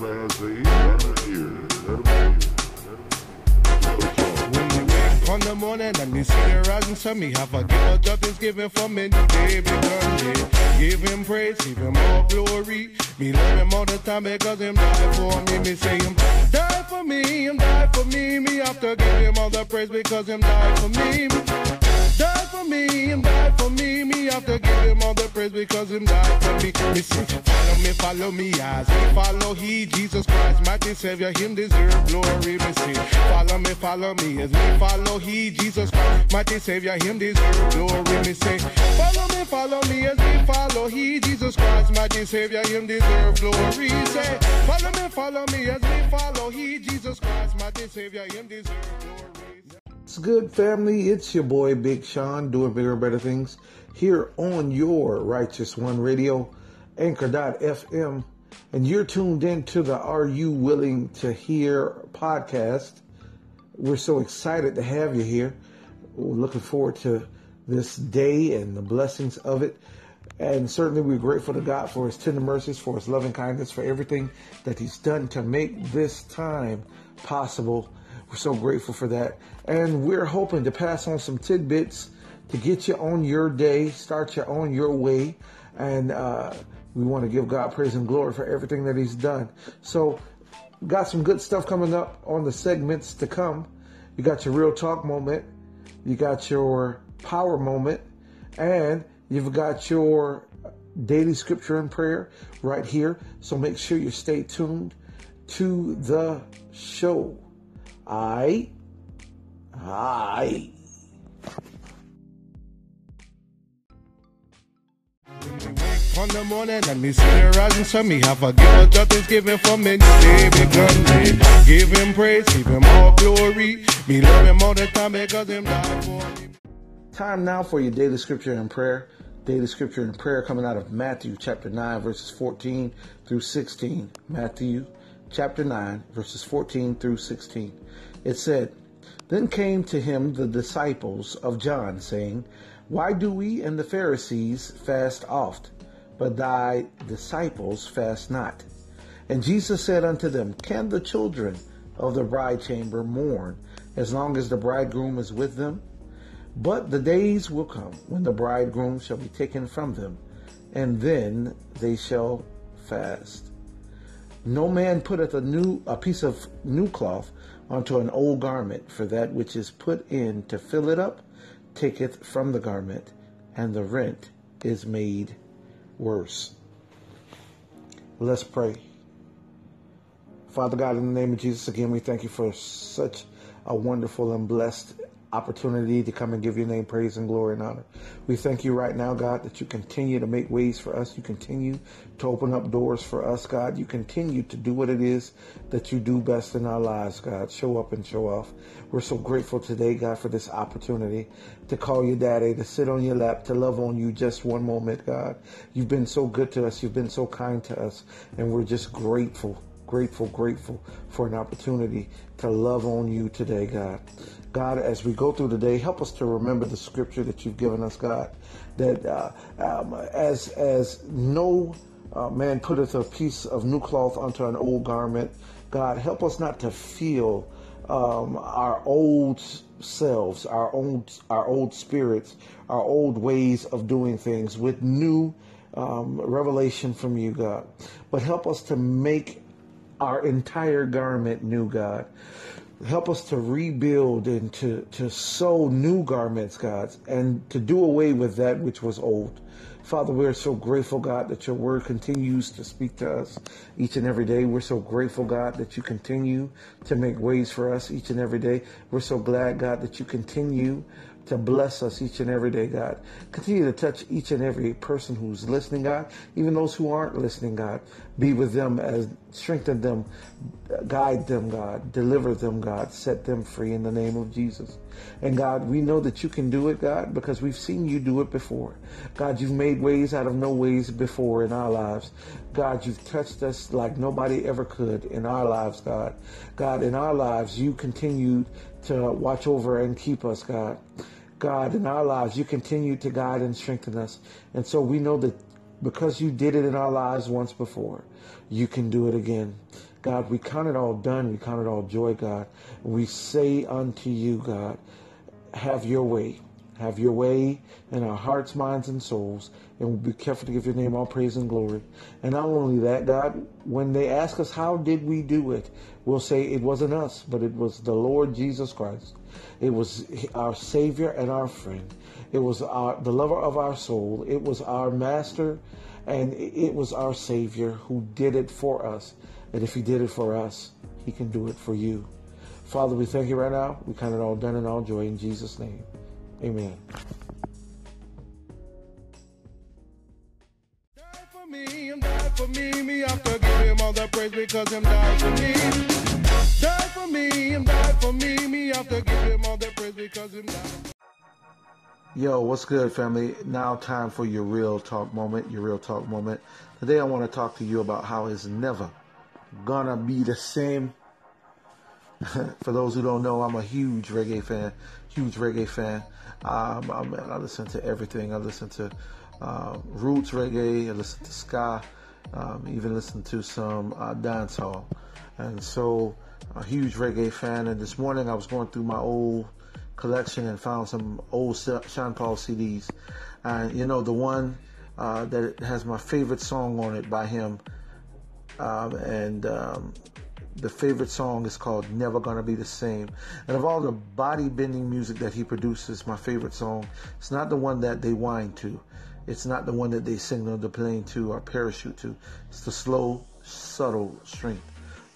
whatever has wake on the morning and we see the rising sun, me have a give a job is given for me day begun day. Give him praise, give him all glory. Me love him all the time because him die for me. Me say him die for me, him die for me. Me have to give him all the praise because him die for me. For me, him die for me. Me have to give him all the praise because him die for me. Me say, follow me, follow me as we follow he, Jesus Christ, mighty Savior, him deserve glory. Me say, follow me, follow me as we follow he, Jesus Christ, mighty Savior, him deserve glory. Me say, follow me, follow me as we follow he, Jesus Christ, mighty Savior, him deserve glory. Say, follow me, follow me as we follow he, Jesus Christ, mighty Savior, him deserve glory. It's good, family. It's your boy Big Sean doing bigger and better things here on your Righteous One Radio, Anchor.fm, and you're tuned in to the Are You Willing to Hear podcast. We're so excited to have you here. We're looking forward to this day and the blessings of it. And certainly we're grateful to God for his tender mercies, for his loving kindness, for everything that he's done to make this time possible. We're so grateful for that. And we're hoping to pass on some tidbits to get you on your day, start you on your way. And uh, we want to give God praise and glory for everything that he's done. So, got some good stuff coming up on the segments to come. You got your real talk moment, you got your power moment, and you've got your daily scripture and prayer right here. So make sure you stay tuned to the show. I, I. On the morning and me see the rising sun, me have a give a job is given for me day begun day. Give him praise, give him all glory. Me love him all the time because him died for me. Time now for your daily scripture and prayer. Daily scripture and prayer coming out of Matthew chapter 9, verses 14 through 16. Matthew chapter 9, verses 14 through 16. It said, Then came to him the disciples of John, saying, Why do we and the Pharisees fast oft, but thy disciples fast not? And Jesus said unto them, Can the children of the bride chamber mourn as long as the bridegroom is with them? But the days will come when the bridegroom shall be taken from them, and then they shall fast. No man putteth a new a piece of new cloth onto an old garment, for that which is put in to fill it up taketh from the garment, and the rent is made worse. Let's pray. Father God, in the name of Jesus, again, we thank you for such a wonderful and blessed opportunity to come and give your name praise and glory and honor. We thank you right now, God, that you continue to make ways for us. You continue to open up doors for us, God. You continue to do what it is that you do best in our lives, God. Show up and show off. We're so grateful today, God, for this opportunity to call you daddy, to sit on your lap, to love on you just one moment, God. You've been so good to us. You've been so kind to us. And we're just grateful grateful, grateful for an opportunity to love on you today, God. God, as we go through the day, help us to remember the scripture that you've given us, God. That uh, um, as as no uh, man putteth a piece of new cloth unto an old garment, God, help us not to feel um, our old selves, our old our old spirits, our old ways of doing things with new um, revelation from you, God. But help us to make our entire garment new, God. Help us to rebuild and to, to sew new garments, God, and to do away with that which was old. Father, we're so grateful, God, that your word continues to speak to us each and every day. We're so grateful, God, that you continue to make ways for us each and every day. We're so glad, God, that you continue to bless us each and every day, God. Continue to touch each and every person who's listening, God, even those who aren't listening, God. Be with them as strengthen them, guide them, God. Deliver them, God. Set them free in the name of Jesus. And God, we know that you can do it, God, because we've seen you do it before. God, you've made ways out of no ways before in our lives. God, you've touched us like nobody ever could in our lives, God. God, in our lives, you continued to watch over and keep us, God. God, in our lives, you continue to guide and strengthen us. And so we know that because you did it in our lives once before, you can do it again. God, we count it all done. We count it all joy, God. We say unto you, God, have your way. Have your way in our hearts, minds, and souls. And we'll be careful to give your name all praise and glory. And not only that, God, when they ask us, how did we do it? We'll say it wasn't us, but it was the Lord Jesus Christ. It was our Savior and our friend. It was our, the lover of our soul. It was our master and it was our Savior who did it for us. And if he did it for us, he can do it for you. Father, we thank you right now. We count it all done in all joy in Jesus' name. Amen. for me, him died for me, me have to give him all the praise because him died for me. Died for me, him died for me, me have to give him all the praise because him died. Yo, what's good, family? Now, time for your real talk moment. Your real talk moment. Today, I want to talk to you about how it's never gonna be the same. for those who don't know, I'm a huge reggae fan. Huge reggae fan. Um, I'm, I listen to everything. I listen to um, roots reggae. I listen to ska. Um, even listen to some uh, dancehall. And so, a huge reggae fan. And this morning, I was going through my old collection and found some old Sean Paul CDs. And you know, the one uh, that has my favorite song on it by him, um, and um, the favorite song is called Never Gonna Be the Same. And of all the body bending music that he produces, my favorite song, it's not the one that they whine to. It's not the one that they signal the plane to or parachute to. It's the slow, subtle strength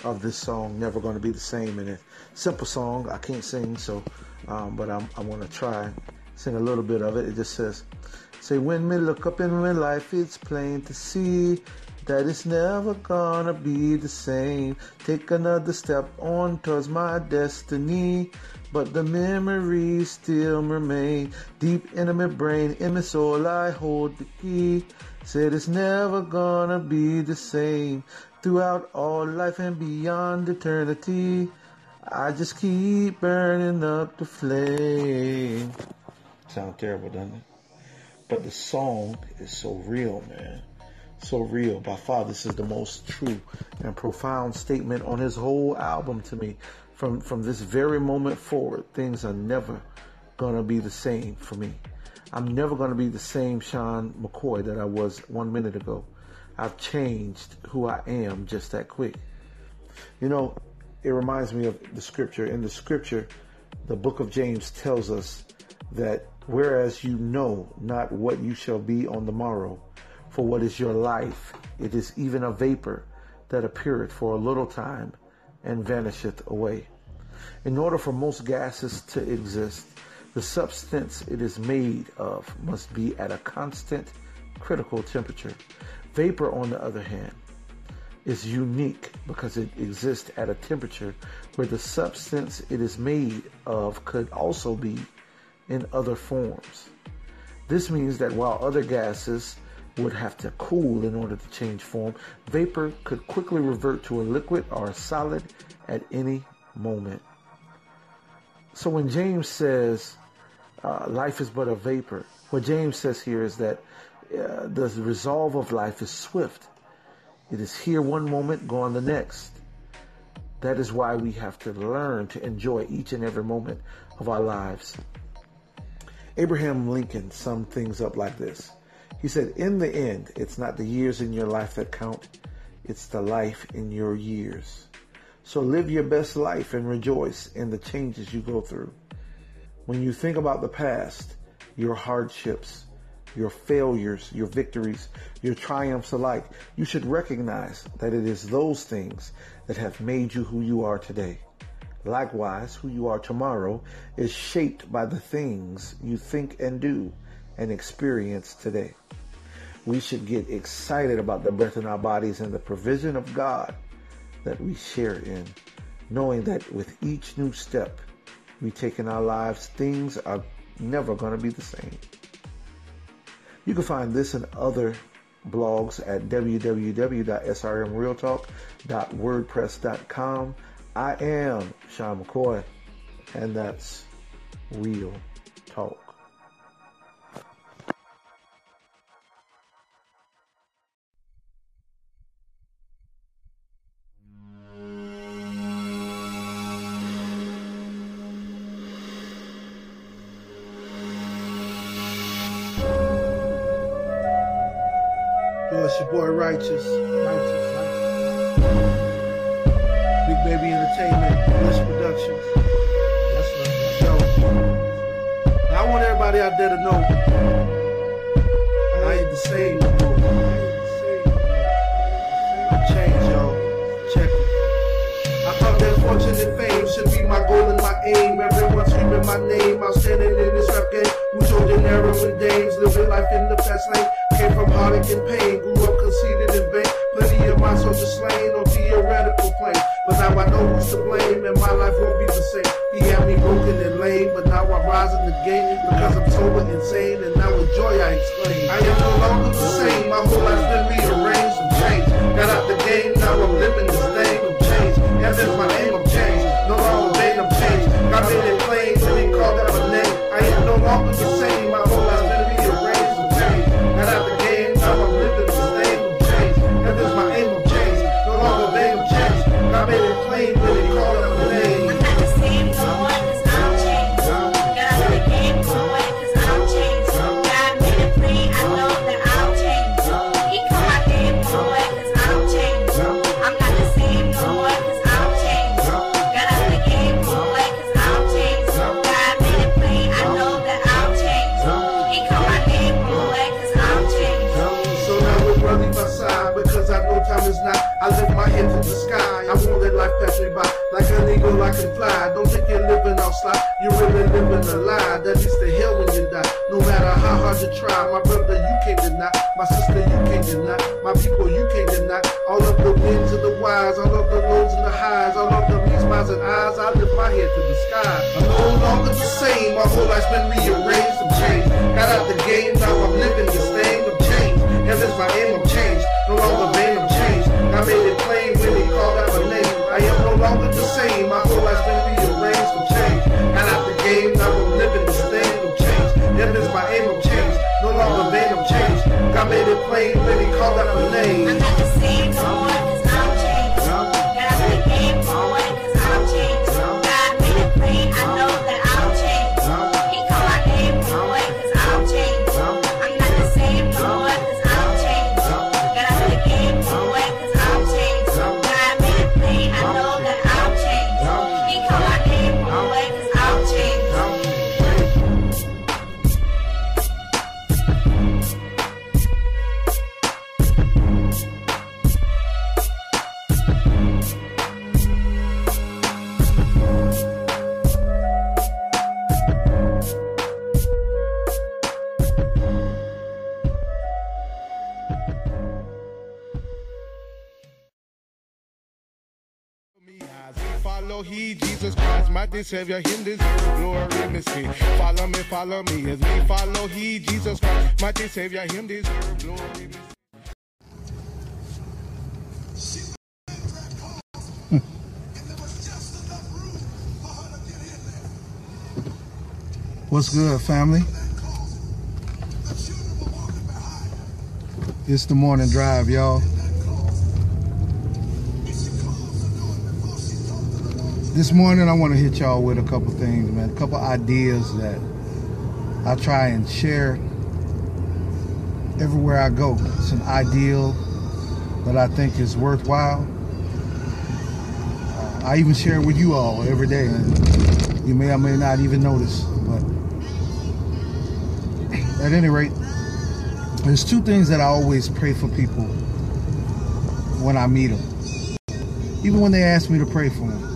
of this song, Never Gonna Be the Same. And it's a simple song, I can't sing, so, um, but I'm, I want to try sing a little bit of it. It just says, Say, when me look up in my life, it's plain to see that it's never gonna be the same. Take another step on towards my destiny, but the memories still remain deep in my brain. In my soul, I hold the key. Said it's never gonna be the same throughout all life and beyond eternity. I just keep burning up the flame. Sound terrible, doesn't it? But the song is so real, man so real. By far, this is the most true and profound statement on his whole album to me. From from this very moment forward, things are never gonna be the same for me. I'm never gonna be the same Sean McCoy that I was one minute ago. I've changed who I am just that quick. You know, it reminds me of the scripture. In the scripture, the book of James tells us that whereas you know not what you shall be on the morrow, for what is your life? It is even a vapor that appeareth for a little time and vanisheth away. In order for most gases to exist, the substance it is made of must be at a constant critical temperature. Vapor, on the other hand, is unique because it exists at a temperature where the substance it is made of could also be in other forms. This means that while other gases would have to cool in order to change form. Vapor could quickly revert to a liquid or a solid at any moment. So when James says uh, life is but a vapor, what James says here is that uh, the resolve of life is swift. It is here one moment, gone the next. That is why we have to learn to enjoy each and every moment of our lives. Abraham Lincoln summed things up like this. He said, in the end, it's not the years in your life that count, it's the life in your years. So live your best life and rejoice in the changes you go through. When you think about the past, your hardships, your failures, your victories, your triumphs alike, you should recognize that it is those things that have made you who you are today. Likewise, who you are tomorrow is shaped by the things you think and do and experience today we should get excited about the breath in our bodies and the provision of God that we share in, knowing that with each new step we take in our lives, things are never going to be the same. You can find this and other blogs at www.srmrealtalk.wordpress.com. I am Sean McCoy, and that's Real Talk. It's your boy Righteous. Righteous, Righteous. Big Baby Entertainment, Bliss Productions. That's right. Yo. Now I want everybody out there to know I ain't the same no more. I'm changed, y'all. I thought that fortune and fame should be my goal and my aim. Everyone screaming my name. I'm standing in this rap game. Who told you and dames? Living life in the fast lane. Came from heartache and pain. My soldiers slain on theoretical plane. But now I know who's to blame, and my life won't be the same. He had me broken and lame, but now I'm rising again because I'm sober and sane, and now with joy I exclaim. I am no longer the same. My whole life's been rearranged and changed. Got out the game, now I'm living this thing. I'm changed. Heaven's my aim, I'm changed. No longer I'm changed. God made it plain, I can fly. Don't think you're living outside. You're really living a lie. That is the hell when you die. No matter how hard you try, my brother, you can't deny. My sister, you can't deny. My people, you can't deny. All of the wins and the wise, all of the lows and the highs, all of the me smiles and eyes. I lift my head to the sky. I'm no longer the same. My whole life's been rearranged I'm changed. Got out the game, now I'm living this thing. I'm changed. Heaven's my aim, I'm changed. No longer vain, I'm changed. I made it plain when they called out my name. No longer the same. My whole life's been rearranged, I'm changed. Got out the game, now I'm living this thing, I'm changed. Heaven's my aim, I'm changed. No longer vain, I'm changed. God made it plain called out my I'm name. not the same no more cause I'm changed. Got out the game, cause I'm changed. Follow he, Jesus Christ, dear Savior, him this glory me see. Follow me, follow me as we follow he, Jesus Christ, dear Savior, him this glory me see. Hmm. What's good, family? It's the morning drive, y'all. This morning, I want to hit y'all with a couple things, man. A couple ideas that I try and share everywhere I go. It's an ideal that I think is worthwhile. Uh, I even share it with you all every day, and you may or may not even notice. But at any rate, there's two things that I always pray for people when I meet them. Even when they ask me to pray for them,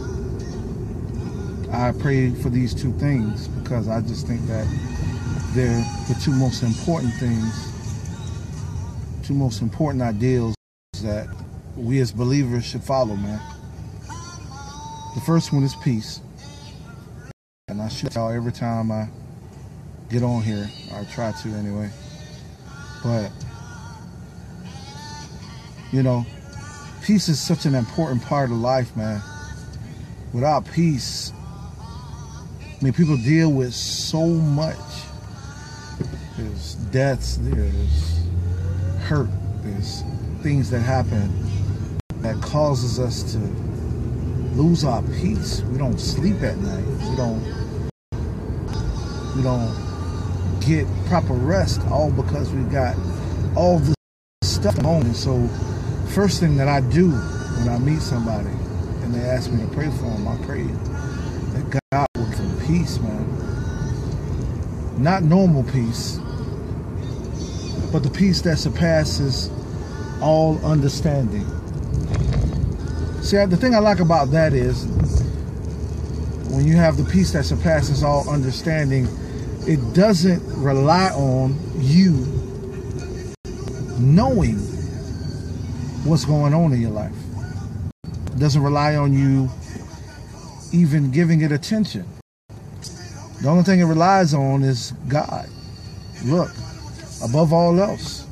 I pray for these two things because I just think that they're the two most important things, two most important ideals that we as believers should follow, man. The first one is peace. And I should y'all every time I get on here, or try to anyway. But, you know, peace is such an important part of life, man. Without peace, I mean, people deal with so much. There's deaths, there's hurt, there's things that happen that causes us to lose our peace. We don't sleep at night. We don't we don't get proper rest all because we got all this stuff going on. And so, first thing that I do when I meet somebody and they ask me to pray for them, I pray that God peace, man. Not normal peace, but the peace that surpasses all understanding. See, the thing I like about that is when you have the peace that surpasses all understanding, it doesn't rely on you knowing what's going on in your life. It doesn't rely on you even giving it attention. The only thing it relies on is God. Look, above all else,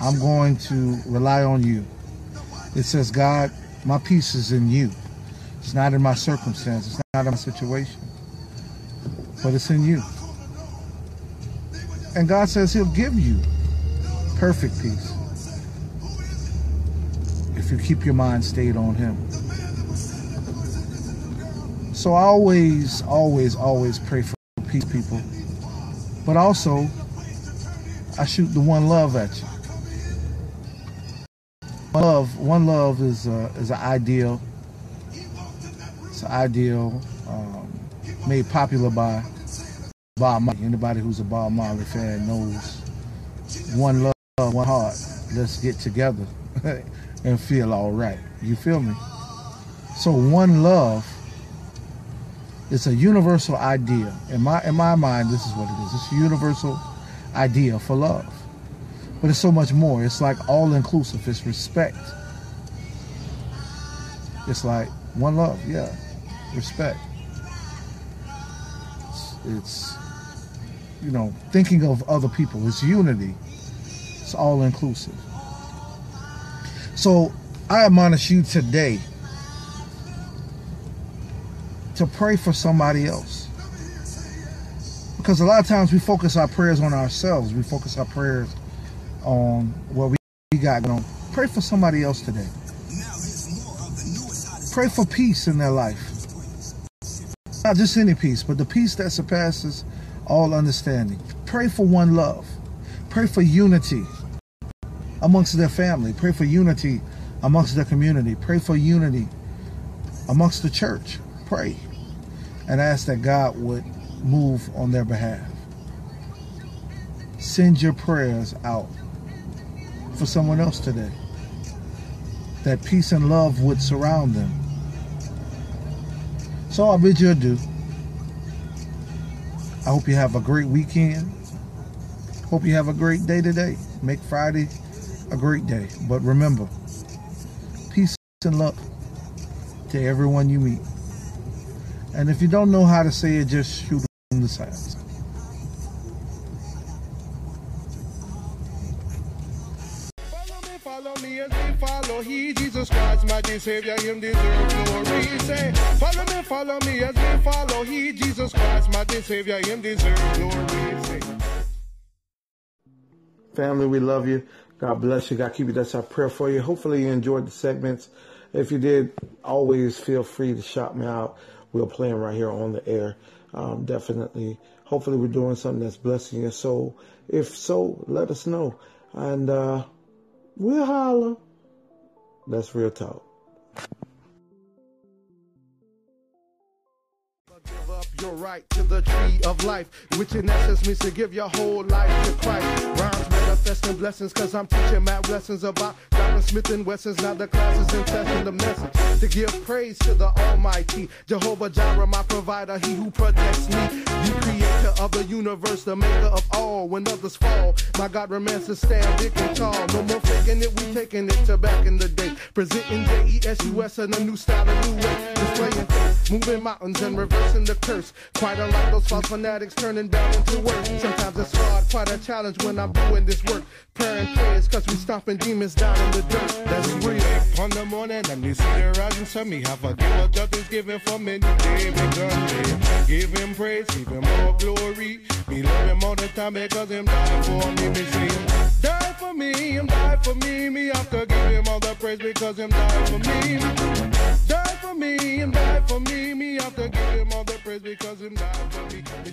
I'm going to rely on you. It says, God, my peace is in you. It's not in my circumstance. It's not in my situation. But it's in you. And God says he'll give you perfect peace if you keep your mind stayed on him. So I always, always, always pray for peace, people. But also, I shoot the one love at you. One love, one love is uh, is an ideal. It's an ideal um, made popular by Bob Marley. Anybody who's a Bob Marley fan knows one love, one heart. Let's get together and feel all right. You feel me? So one love it's a universal idea. In my in my mind, this is what it is. It's a universal idea for love. But it's so much more. It's like all inclusive. It's respect. It's like one love, yeah. Respect. It's, it's you know, thinking of other people. It's unity. It's all inclusive. So I admonish you today to pray for somebody else. Because a lot of times we focus our prayers on ourselves. We focus our prayers on what we got going. Pray for somebody else today. Pray for peace in their life. Not just any peace, but the peace that surpasses all understanding. Pray for one love. Pray for unity amongst their family. Pray for unity amongst their community. Pray for unity amongst the church pray and ask that God would move on their behalf. Send your prayers out for someone else today. That peace and love would surround them. So I bid you adieu. I hope you have a great weekend. Hope you have a great day today. Make Friday a great day. But remember, peace and love to everyone you meet. And if you don't know how to say it, just shoot in the sides. Follow me as we follow He, Jesus Christ, mighty Savior, Him deserve glory. Say, follow me, follow me as we follow He, Jesus Christ, mighty Savior, Him deserve glory. Say. Family, we love you. God bless you. God keep you. That's our prayer for you. Hopefully you enjoyed the segments. If you did, always feel free to shout me out. We'll playing right here on the air. Um, definitely. Hopefully we're doing something that's blessing your soul. If so, let us know. And uh, we'll holler. That's real talk. Right to the tree of life, which in essence means to give your whole life to Christ. Rhymes manifesting blessings, cause I'm teaching lessons about Smith and Wessons. Now the classes and testing the message to give praise to the Almighty Jehovah Jireh, my provider, He who protects me, the creator of the universe, the maker of all. When others fall, my God remains to stand big and tall. No more faking it, we taking it to back in the day. Presenting J-E-S-U-S in a new style, a new way. Displaying moving mountains and reversing the curse. Quite unlike those false fanatics turning bad into work. Sometimes it's hard, quite a challenge when I'm doing this work. Prayer and prayers, cause we stomping demons down in the dirt. That's real. On the morning, and you see the rising sun, me have a give up justice given for many day begun day. Give him praise, give him more glory. Me love him all the time because him died for me. Me see die for me, him die for me. Me have to give him all the praise because him died for me. Die for me, him die for me. Me have to give him all the praise because him died for me. Me